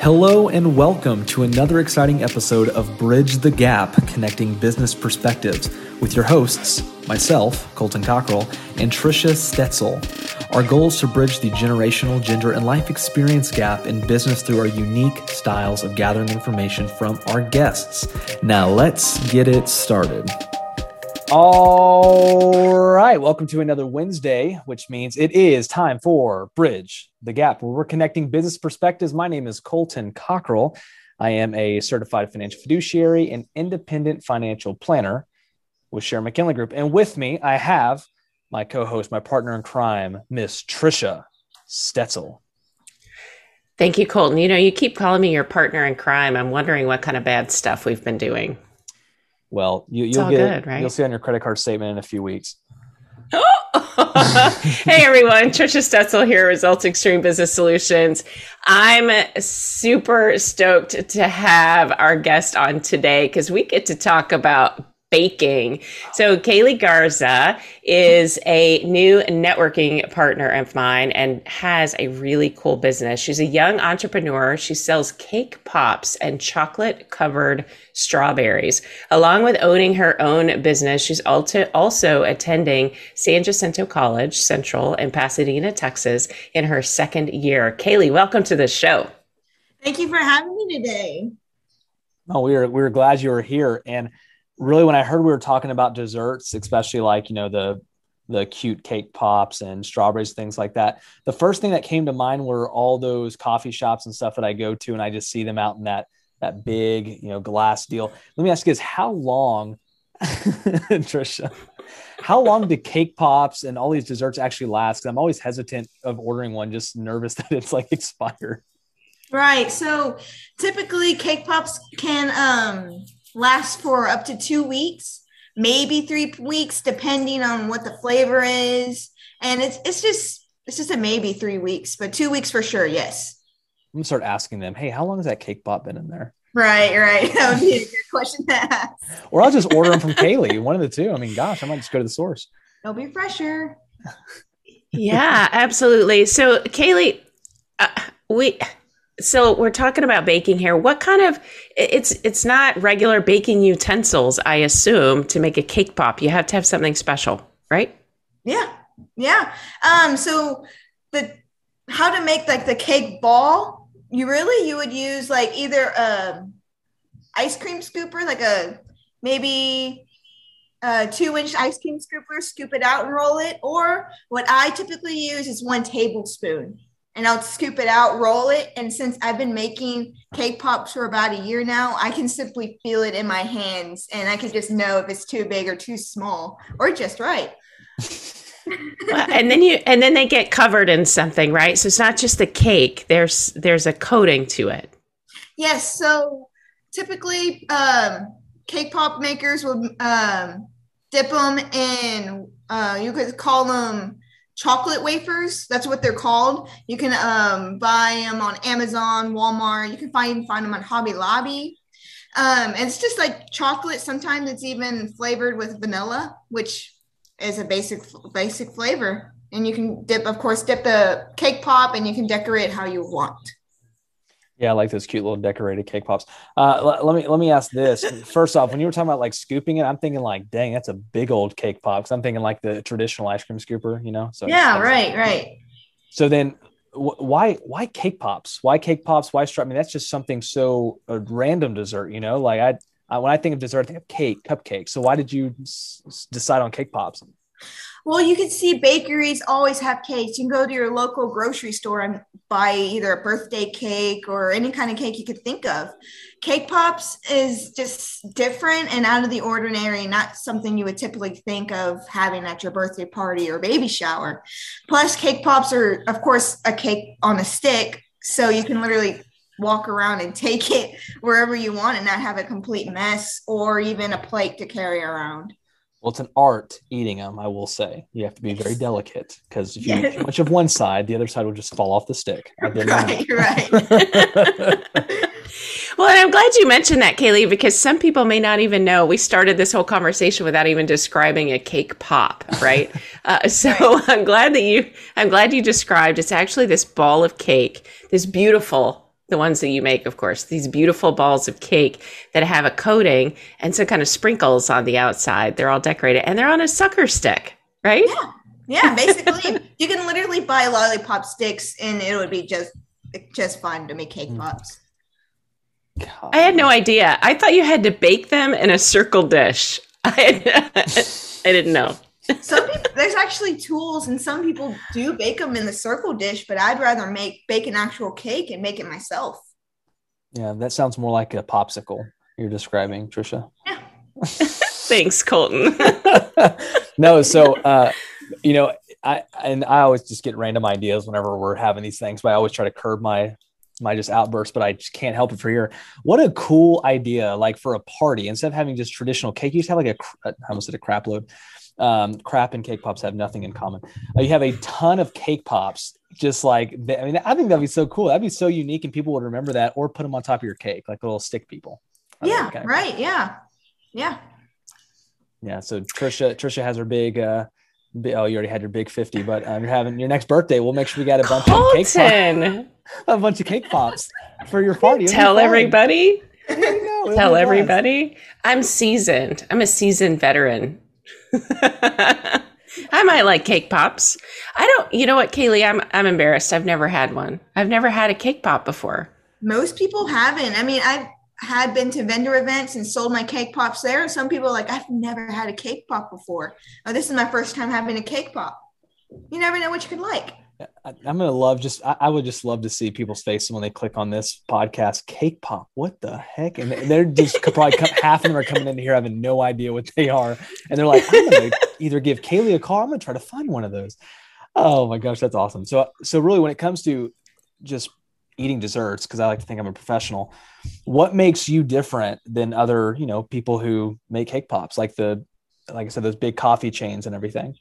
Hello and welcome to another exciting episode of Bridge the Gap Connecting Business Perspectives with your hosts, myself, Colton Cockrell, and Trisha Stetzel. Our goal is to bridge the generational, gender, and life experience gap in business through our unique styles of gathering information from our guests. Now, let's get it started. All right, welcome to another Wednesday, which means it is time for Bridge the Gap, where we're connecting business perspectives. My name is Colton Cockrell. I am a certified financial fiduciary and independent financial planner with Sharon McKinley Group. And with me, I have my co-host, my partner in crime, Miss Trisha Stetzel. Thank you, Colton. You know, you keep calling me your partner in crime. I'm wondering what kind of bad stuff we've been doing. Well, you, will get good, right? you'll see on your credit card statement in a few weeks. hey everyone, Trisha Stetzel here, Results Extreme Business Solutions. I'm super stoked to have our guest on today because we get to talk about baking. So Kaylee Garza is a new networking partner of mine and has a really cool business. She's a young entrepreneur. She sells cake pops and chocolate covered strawberries. Along with owning her own business, she's also attending San Jacinto College Central in Pasadena, Texas in her second year. Kaylee, welcome to the show. Thank you for having me today. Oh, we are we are glad you were here. And really when I heard we were talking about desserts, especially like, you know, the the cute cake pops and strawberries, things like that. The first thing that came to mind were all those coffee shops and stuff that I go to, and I just see them out in that that big, you know, glass deal. Let me ask you this: How long, Trisha? How long do cake pops and all these desserts actually last? Because I'm always hesitant of ordering one, just nervous that it's like expired. Right. So typically, cake pops can um lasts for up to two weeks, maybe three weeks, depending on what the flavor is. And it's it's just it's just a maybe three weeks, but two weeks for sure. Yes. I'm gonna start asking them, hey, how long has that cake pop been in there? Right, right. That would be a good question to ask. or I'll just order them from Kaylee, one of the two. I mean, gosh, I might just go to the source. They'll be fresher. yeah, absolutely. So, Kaylee, uh, we so we're talking about baking here. What kind of it's it's not regular baking utensils, I assume, to make a cake pop. You have to have something special, right? Yeah. Yeah. Um so the how to make like the cake ball, you really you would use like either a ice cream scooper, like a maybe a two inch ice cream scooper, scoop it out and roll it. Or what I typically use is one tablespoon and I'll scoop it out, roll it. And since I've been making cake pops for about a year now, I can simply feel it in my hands and I can just know if it's too big or too small or just right. and then you and then they get covered in something, right? So it's not just the cake. There's there's a coating to it. Yes. So typically um, cake pop makers will um, dip them in uh, you could call them chocolate wafers. That's what they're called. You can um, buy them on Amazon, Walmart. You can find find them on Hobby Lobby. Um, and it's just like chocolate. Sometimes it's even flavored with vanilla, which is a basic basic flavor. And you can dip, of course, dip the cake pop, and you can decorate how you want. Yeah, I like those cute little decorated cake pops. Uh, let, let, me let me ask this. First off, when you were talking about like scooping it, I'm thinking like, dang, that's a big old cake pop. Because I'm thinking like the traditional ice cream scooper, you know. So yeah, right, right. So then, wh- why why cake pops? Why cake pops? Why strawberry? I mean, that's just something so a random dessert, you know. Like I, I when I think of dessert, I think of cake, cupcake. So why did you s- decide on cake pops? Well, you can see bakeries always have cakes. You can go to your local grocery store and buy either a birthday cake or any kind of cake you could think of. Cake Pops is just different and out of the ordinary, not something you would typically think of having at your birthday party or baby shower. Plus, Cake Pops are, of course, a cake on a stick. So you can literally walk around and take it wherever you want and not have a complete mess or even a plate to carry around. Well, it's an art eating them, I will say. You have to be very delicate because if you eat too much of one side, the other side will just fall off the stick. Right, right. well, and I'm glad you mentioned that, Kaylee, because some people may not even know we started this whole conversation without even describing a cake pop, right? uh, so right. I'm glad that you, I'm glad you described. It's actually this ball of cake, this beautiful the ones that you make, of course, these beautiful balls of cake that have a coating and some kind of sprinkles on the outside. They're all decorated and they're on a sucker stick, right? Yeah. Yeah. Basically, you can literally buy lollipop sticks and it would be just just fun to make cake Mm. pops. God. I had no idea. I thought you had to bake them in a circle dish. I, I didn't know. Some people, there's actually tools, and some people do bake them in the circle dish, but I'd rather make bake an actual cake and make it myself. Yeah, that sounds more like a popsicle you're describing, Trisha. Thanks, Colton. no, so uh, you know, I and I always just get random ideas whenever we're having these things, but I always try to curb my my just outbursts, but I just can't help it for here. What a cool idea! Like for a party, instead of having just traditional cake, you just have like a cr- I almost said a crap load. Um, crap and cake pops have nothing in common. Uh, you have a ton of cake pops, just like I mean, I think that'd be so cool. That'd be so unique, and people would remember that, or put them on top of your cake, like little stick people. I Yeah, that'd kinda cool. right. Yeah. Yeah. Yeah. So Trisha, Trisha has her big. uh bi- Oh, you already had your big fifty, but um, you're having your next birthday. We'll make sure we got a bunch of cake, pop, Colton, a bunch of cake pops for your party. Tell everybody. You go. Tell everybody. I'm seasoned. I'm a seasoned veteran. I might like cake pops. I don't. You know what, Kaylee? I'm I'm embarrassed. I've never had one. I've never had a cake pop before. Most people haven't. I mean, I've had been to vendor events and sold my cake pops there. And some people like, I've never had a cake pop before. Oh, this is my first time having a cake pop. You never know what you could like. I, I'm gonna love just. I, I would just love to see people's faces when they click on this podcast. Cake pop. What the heck? And they're just probably come, half of them are coming into here having no idea what they are, and they're like, I'm gonna either give Kaylee a call. I'm gonna try to find one of those. Oh my gosh, that's awesome. So so really, when it comes to just eating desserts, because I like to think I'm a professional, what makes you different than other you know people who make cake pops like the like I said those big coffee chains and everything.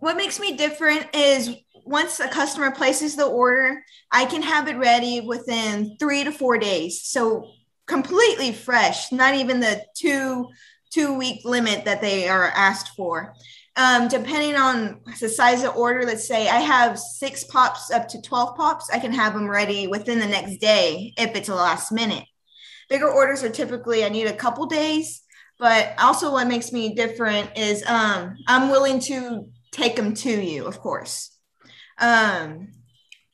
What makes me different is once a customer places the order, I can have it ready within three to four days. So, completely fresh, not even the two two week limit that they are asked for. Um, depending on the size of order, let's say I have six pops up to 12 pops, I can have them ready within the next day if it's a last minute. Bigger orders are typically, I need a couple days but also what makes me different is um, i'm willing to take them to you of course. Um,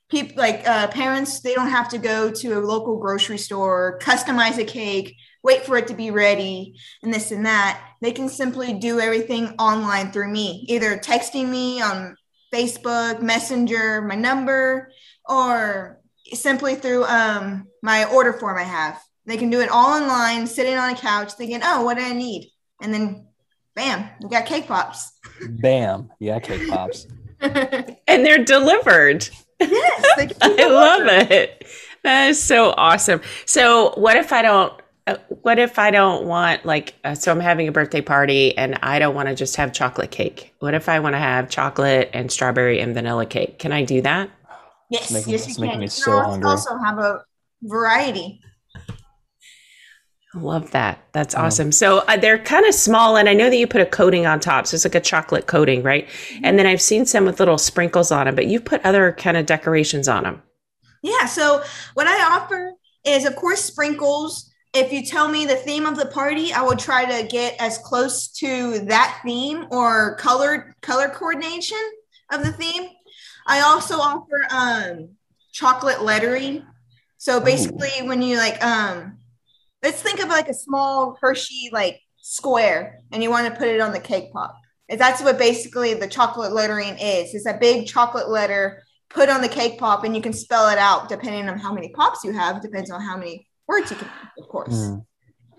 people like uh, parents they don't have to go to a local grocery store customize a cake wait for it to be ready and this and that. They can simply do everything online through me either texting me on facebook messenger my number or simply through um, my order form i have. They can do it all online, sitting on a couch, thinking, "Oh, what do I need?" And then, bam, we got cake pops. Bam, yeah, cake pops. And they're delivered. they I love it. That is so awesome. So, what if I don't? uh, What if I don't want like? Uh, so I'm having a birthday party and I don't want to just have chocolate cake. What if I want to have chocolate and strawberry and vanilla cake? Can I do that? Yes, making- yes, it's you making can. me You so can al- hungry. Also have a variety. I love that. That's awesome. So uh, they're kind of small, and I know that you put a coating on top, so it's like a chocolate coating, right? And then I've seen some with little sprinkles on them, but you've put other kind of decorations on them. Yeah. So what I offer is, of course, sprinkles. If you tell me the theme of the party, I will try to get as close to that theme or color color coordination of the theme. I also offer um, chocolate lettering. So basically, when you like, um, let's think of like a small Hershey like square, and you want to put it on the cake pop. And That's what basically the chocolate lettering is. It's a big chocolate letter put on the cake pop and you can spell it out depending on how many pops you have. Depends on how many words you can, of course. Mm.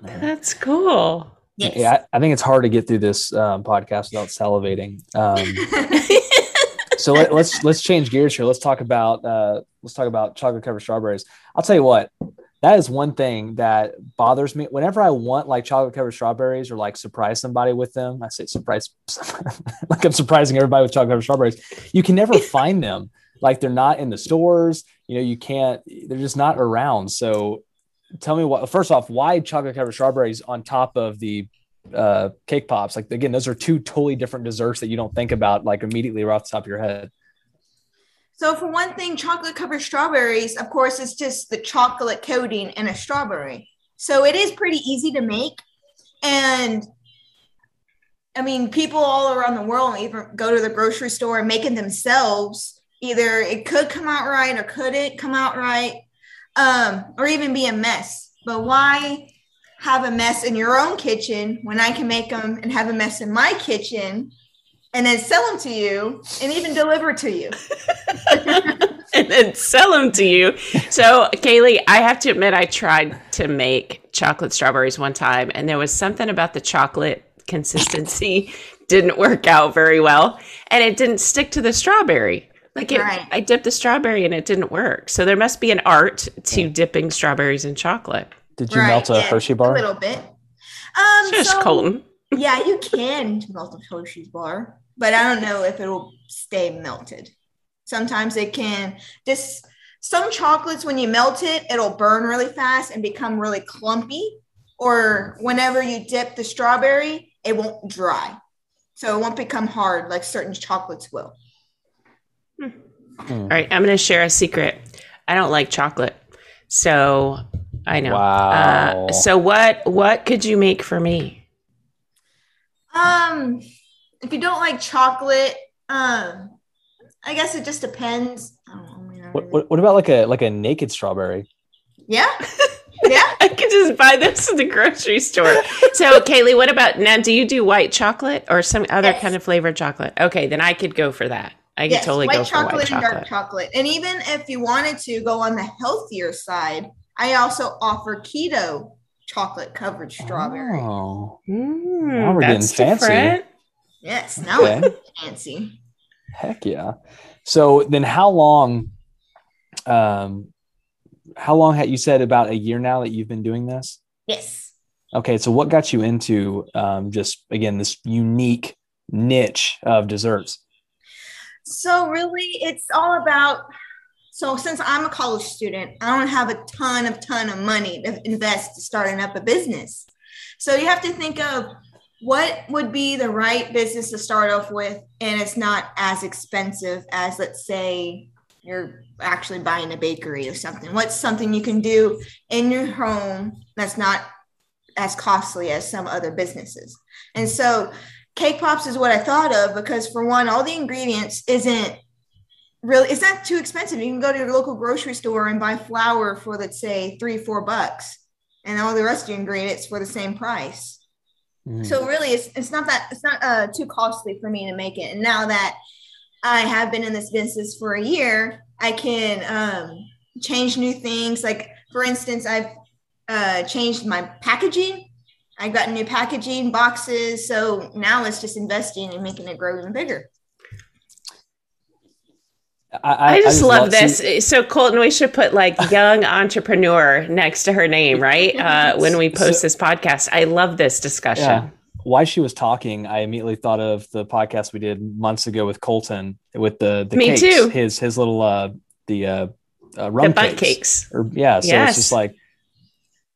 That's cool. Yes. Yeah, I, I think it's hard to get through this um, podcast without salivating. Um, so let, let's let's change gears here. Let's talk about uh, let's talk about chocolate covered strawberries. I'll tell you what, that is one thing that bothers me. Whenever I want like chocolate covered strawberries or like surprise somebody with them, I say surprise, like I'm surprising everybody with chocolate covered strawberries. You can never find them. Like they're not in the stores. You know, you can't. They're just not around. So tell me what. First off, why chocolate covered strawberries on top of the uh, cake pops? Like again, those are two totally different desserts that you don't think about like immediately right off the top of your head. So for one thing, chocolate covered strawberries, of course, it's just the chocolate coating in a strawberry. So it is pretty easy to make. And I mean, people all around the world even go to the grocery store and make it themselves. Either it could come out right or could it come out right, um, or even be a mess. But why have a mess in your own kitchen when I can make them and have a mess in my kitchen and then sell them to you and even deliver to you? and then sell them to you. So, Kaylee, I have to admit, I tried to make chocolate strawberries one time, and there was something about the chocolate consistency didn't work out very well, and it didn't stick to the strawberry. Like it, Right. I dipped the strawberry and it didn't work. So there must be an art to dipping strawberries in chocolate. Did you Right, melt a yeah, Hershey bar? A little bit. Um, Just so- Colton. Yeah, you can melt a Hershey's bar, but I don't know if it'll stay melted. Sometimes it can. This some chocolates when you melt it, it'll burn really fast and become really clumpy. Or whenever you dip the strawberry, it won't dry, so it won't become hard like certain chocolates will. All right, I'm going to share a secret. I don't like chocolate, so I know. Wow. Uh, so what what could you make for me? Um, if you don't like chocolate, um, I guess it just depends. I don't know, I mean, I What, what, what about like a like a naked strawberry? Yeah, yeah. I could just buy this at the grocery store. So, Kaylee, what about now? Do you do white chocolate or some other Yes. kind of flavored chocolate? Okay, then I could go for that. I could Yes, totally white go for chocolate white chocolate and dark chocolate. chocolate. And even if you wanted to go on the healthier side, I also offer keto chocolate covered strawberry. Oh, Mm, Now we're getting that's fancy. different. Yes, now Okay. it's fancy. heck yeah. So then, how long? Um, how long had you said about a year now that you've been doing this? Yes. Okay, so what got you into um, just again this unique niche of desserts? So really, it's all about. So since I'm a college student, I don't have a ton of ton of money to invest to starting up a business. So you have to think of what would be the right business to start off with, and it's not as expensive as let's say you're actually buying a bakery or something. What's something you can do in your home that's not as costly as some other businesses? And so cake pops is what I thought of because for one, all the ingredients isn't really it's not too expensive. You can go to your local grocery store and buy flour for let's say three, four bucks, and all the rest of your ingredients for the same price. Mm. So really, it's it's not that it's not uh, too costly for me to make it. And now that I have been in this business for a year, I can um, change new things. Like for instance, I've uh, changed my packaging. I've got new packaging boxes. So now it's just investing and making it grow even bigger. I just, love, this. see- so, Colton, we should put like young entrepreneur next to her name, right? Uh, when we post So- this podcast. I love this discussion. Yeah. While she was talking, I immediately thought of the podcast we did months ago with Colton with the the Me cakes, too. his his little uh the uh, uh rum the cakes. cakes. Or yeah, so Yes. it's just like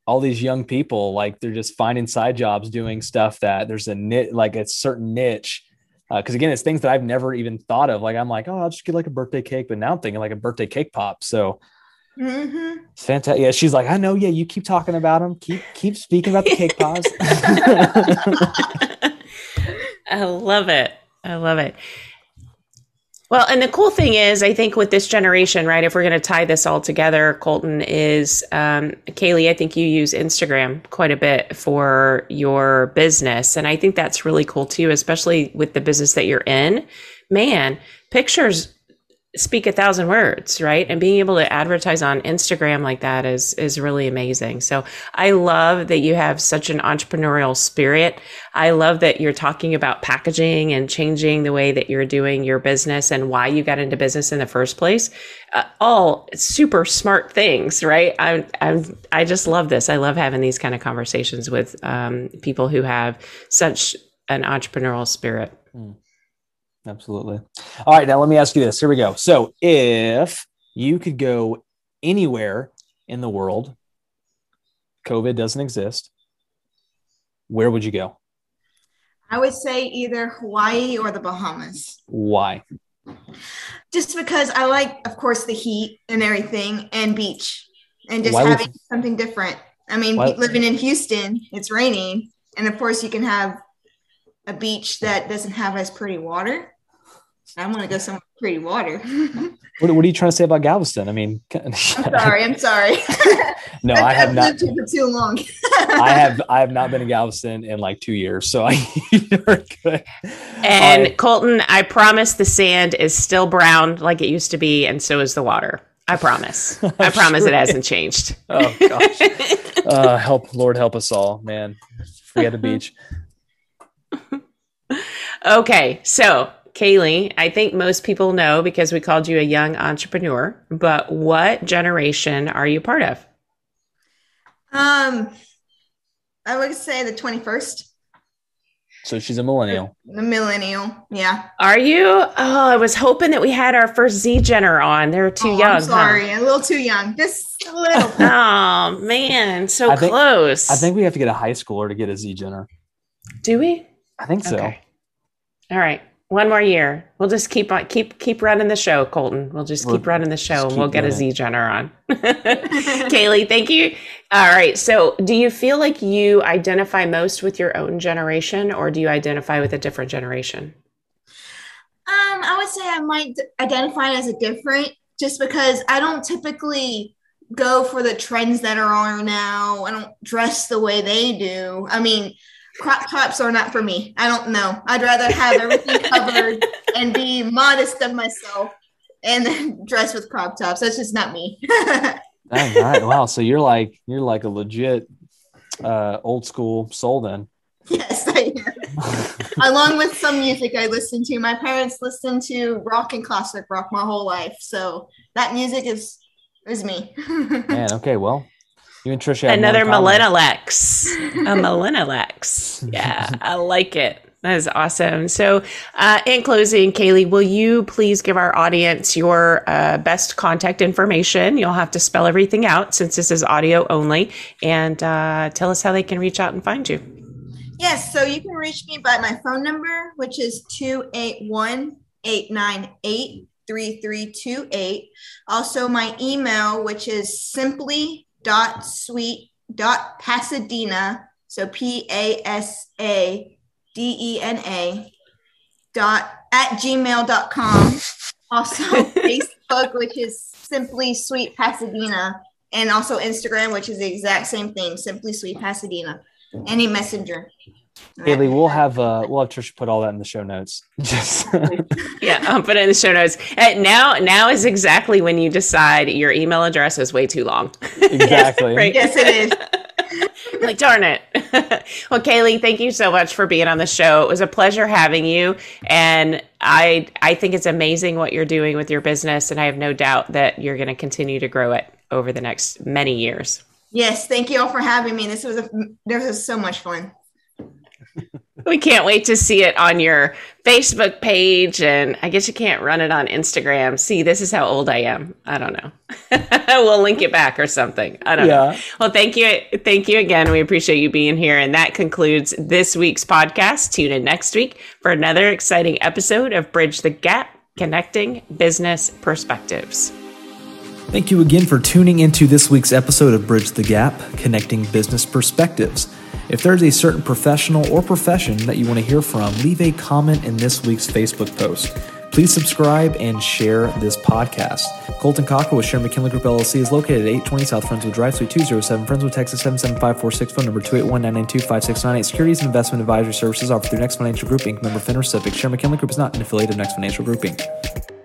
all these young people, like they're just finding side jobs doing stuff that there's a nit like a certain niche. Because again, it's things that I've never even thought of. Like I'm like, oh, I'll just get like a birthday cake, but now I'm thinking like a birthday cake pop. So Mm-hmm. it's fantastic. Yeah, she's like, I know. Yeah, you keep talking about them. Keep keep speaking about the cake pops. I love it. I love it. Well, and the cool thing is, I think with this generation, right? If we're going to tie this all together, Colton is um, Kaylee. I think you use Instagram quite a bit for your business, and I think that's really cool too, especially with the business that you're in. Man, pictures speak a thousand words, right? And being able to advertise on Instagram like that is is really amazing. So I love that you have such an entrepreneurial spirit. I love that you're talking about packaging and changing the way that you're doing your business and why you got into business in the first place. Uh, all super smart things, right? I I'm, I just love this. I love having these kind of conversations with um, people who have such an entrepreneurial spirit. Absolutely. All right, now let me ask you this. Here we go. So, if you could go anywhere in the world, COVID doesn't exist, where would you go? I would say either Hawaii or the Bahamas. Why? just because I like, of course, the heat and everything, and beach, and just Why having you- something different. I mean, Why- living in Houston, it's raining, and of course, you can have a beach that doesn't have as pretty water. I want to go somewhere pretty water. What, what are you trying to say about Galveston? I mean, I'm sorry. I'm sorry. no, I have I've not. lived here for too long. I have I have not been in Galveston in like two years, so I you're good. And All right. Colton, I promise the sand is still brown like it used to be, and so is the water. I promise. I promise Sure it hasn't changed. oh gosh, uh, help Lord help us all, man. Forget the beach. Okay, so Kaylee, I think most people know because we called you a young entrepreneur, but what generation are you part of? Um, I would say the 21st, So she's a millennial. the millennial. Yeah. Are you? Oh, I was hoping that we had our first Z Jenner on. They're too Oh, young. I'm sorry, a little too young. Just a little. Oh man, so I think- close. I think we have to get a high schooler to get a Z Jenner. Do we? I think so. Okay. All right. One more year. We'll just keep on keep keep running the show, Colton. We'll just We'll keep running the show and we'll get a running. Z Jenner on. Kaylee, thank you. All right. So do you feel like you identify most with your own generation or do you identify with a different generation? Um, I would say I might identify as a different just because I don't typically go for the trends that are on now. I don't dress the way they do. I mean, crop tops are not for me. I don't know. I'd rather have everything covered and be modest of myself and then dress with crop tops. That's just not me. All right. Wow. So you're like you're like a legit uh old school soul then. yes, I am. Along with some music I listen to. My parents listened to rock and classic rock my whole life. So that music is is me. Man, okay, well. You and Trisha Another more in common. Millennialex. A Millennialex. Yeah, I like it. That is awesome. So, uh, in closing, Kaylee, will you please give our audience your uh, best contact information? You'll have to spell everything out since this is audio only, and uh, tell us how they can reach out and find you. Yes, so you can reach me by my phone number, which is 281 898 3328. Also, my email, which is simply.sweet.pasadena. So P A S A D E N A dot at gmail.com. Also, Facebook, which is Simply Sweet Pasadena. And also Instagram, which is the exact same thing, Simply Sweet Pasadena. Any messenger. Haley, we'll have uh we'll have Trisha put all that in the show notes. Just Yeah, I'll put it in the show notes. And now, now is exactly when you decide your email address is way too long. exactly. right. Yes, it is. like darn it well kaylee thank you so much for being on the show it was a pleasure having you and i i think it's amazing what you're doing with your business and i have no doubt that you're going to continue to grow it over the next many years Yes, thank you all for having me. This was a this was so much fun. We can't wait to see it on your facebook page and i guess you can't run it on instagram see this is how old i am i don't know we'll link it back or something i don't know Well, thank you. Thank you again. We appreciate you being here. And that concludes this week's podcast. Tune in next week for another exciting episode of Bridge the Gap Connecting Business Perspectives. Thank you again for tuning into this week's episode of Bridge the Gap Connecting Business Perspectives. If there's a certain professional or profession that you want to hear from, leave a comment in this week's Facebook post. Please subscribe and share this podcast. Colton Cockrell with Sharon McKinley Group LLC is located at 820 South Friendswood Drive, Suite 207, Friendswood, Texas 77546, phone number 281-992-5698. Securities and investment advisory services offered through Next Financial Group Inc., member FINRA SIPC. Sharon McKinley Group is not an affiliate of Next Financial Group Inc.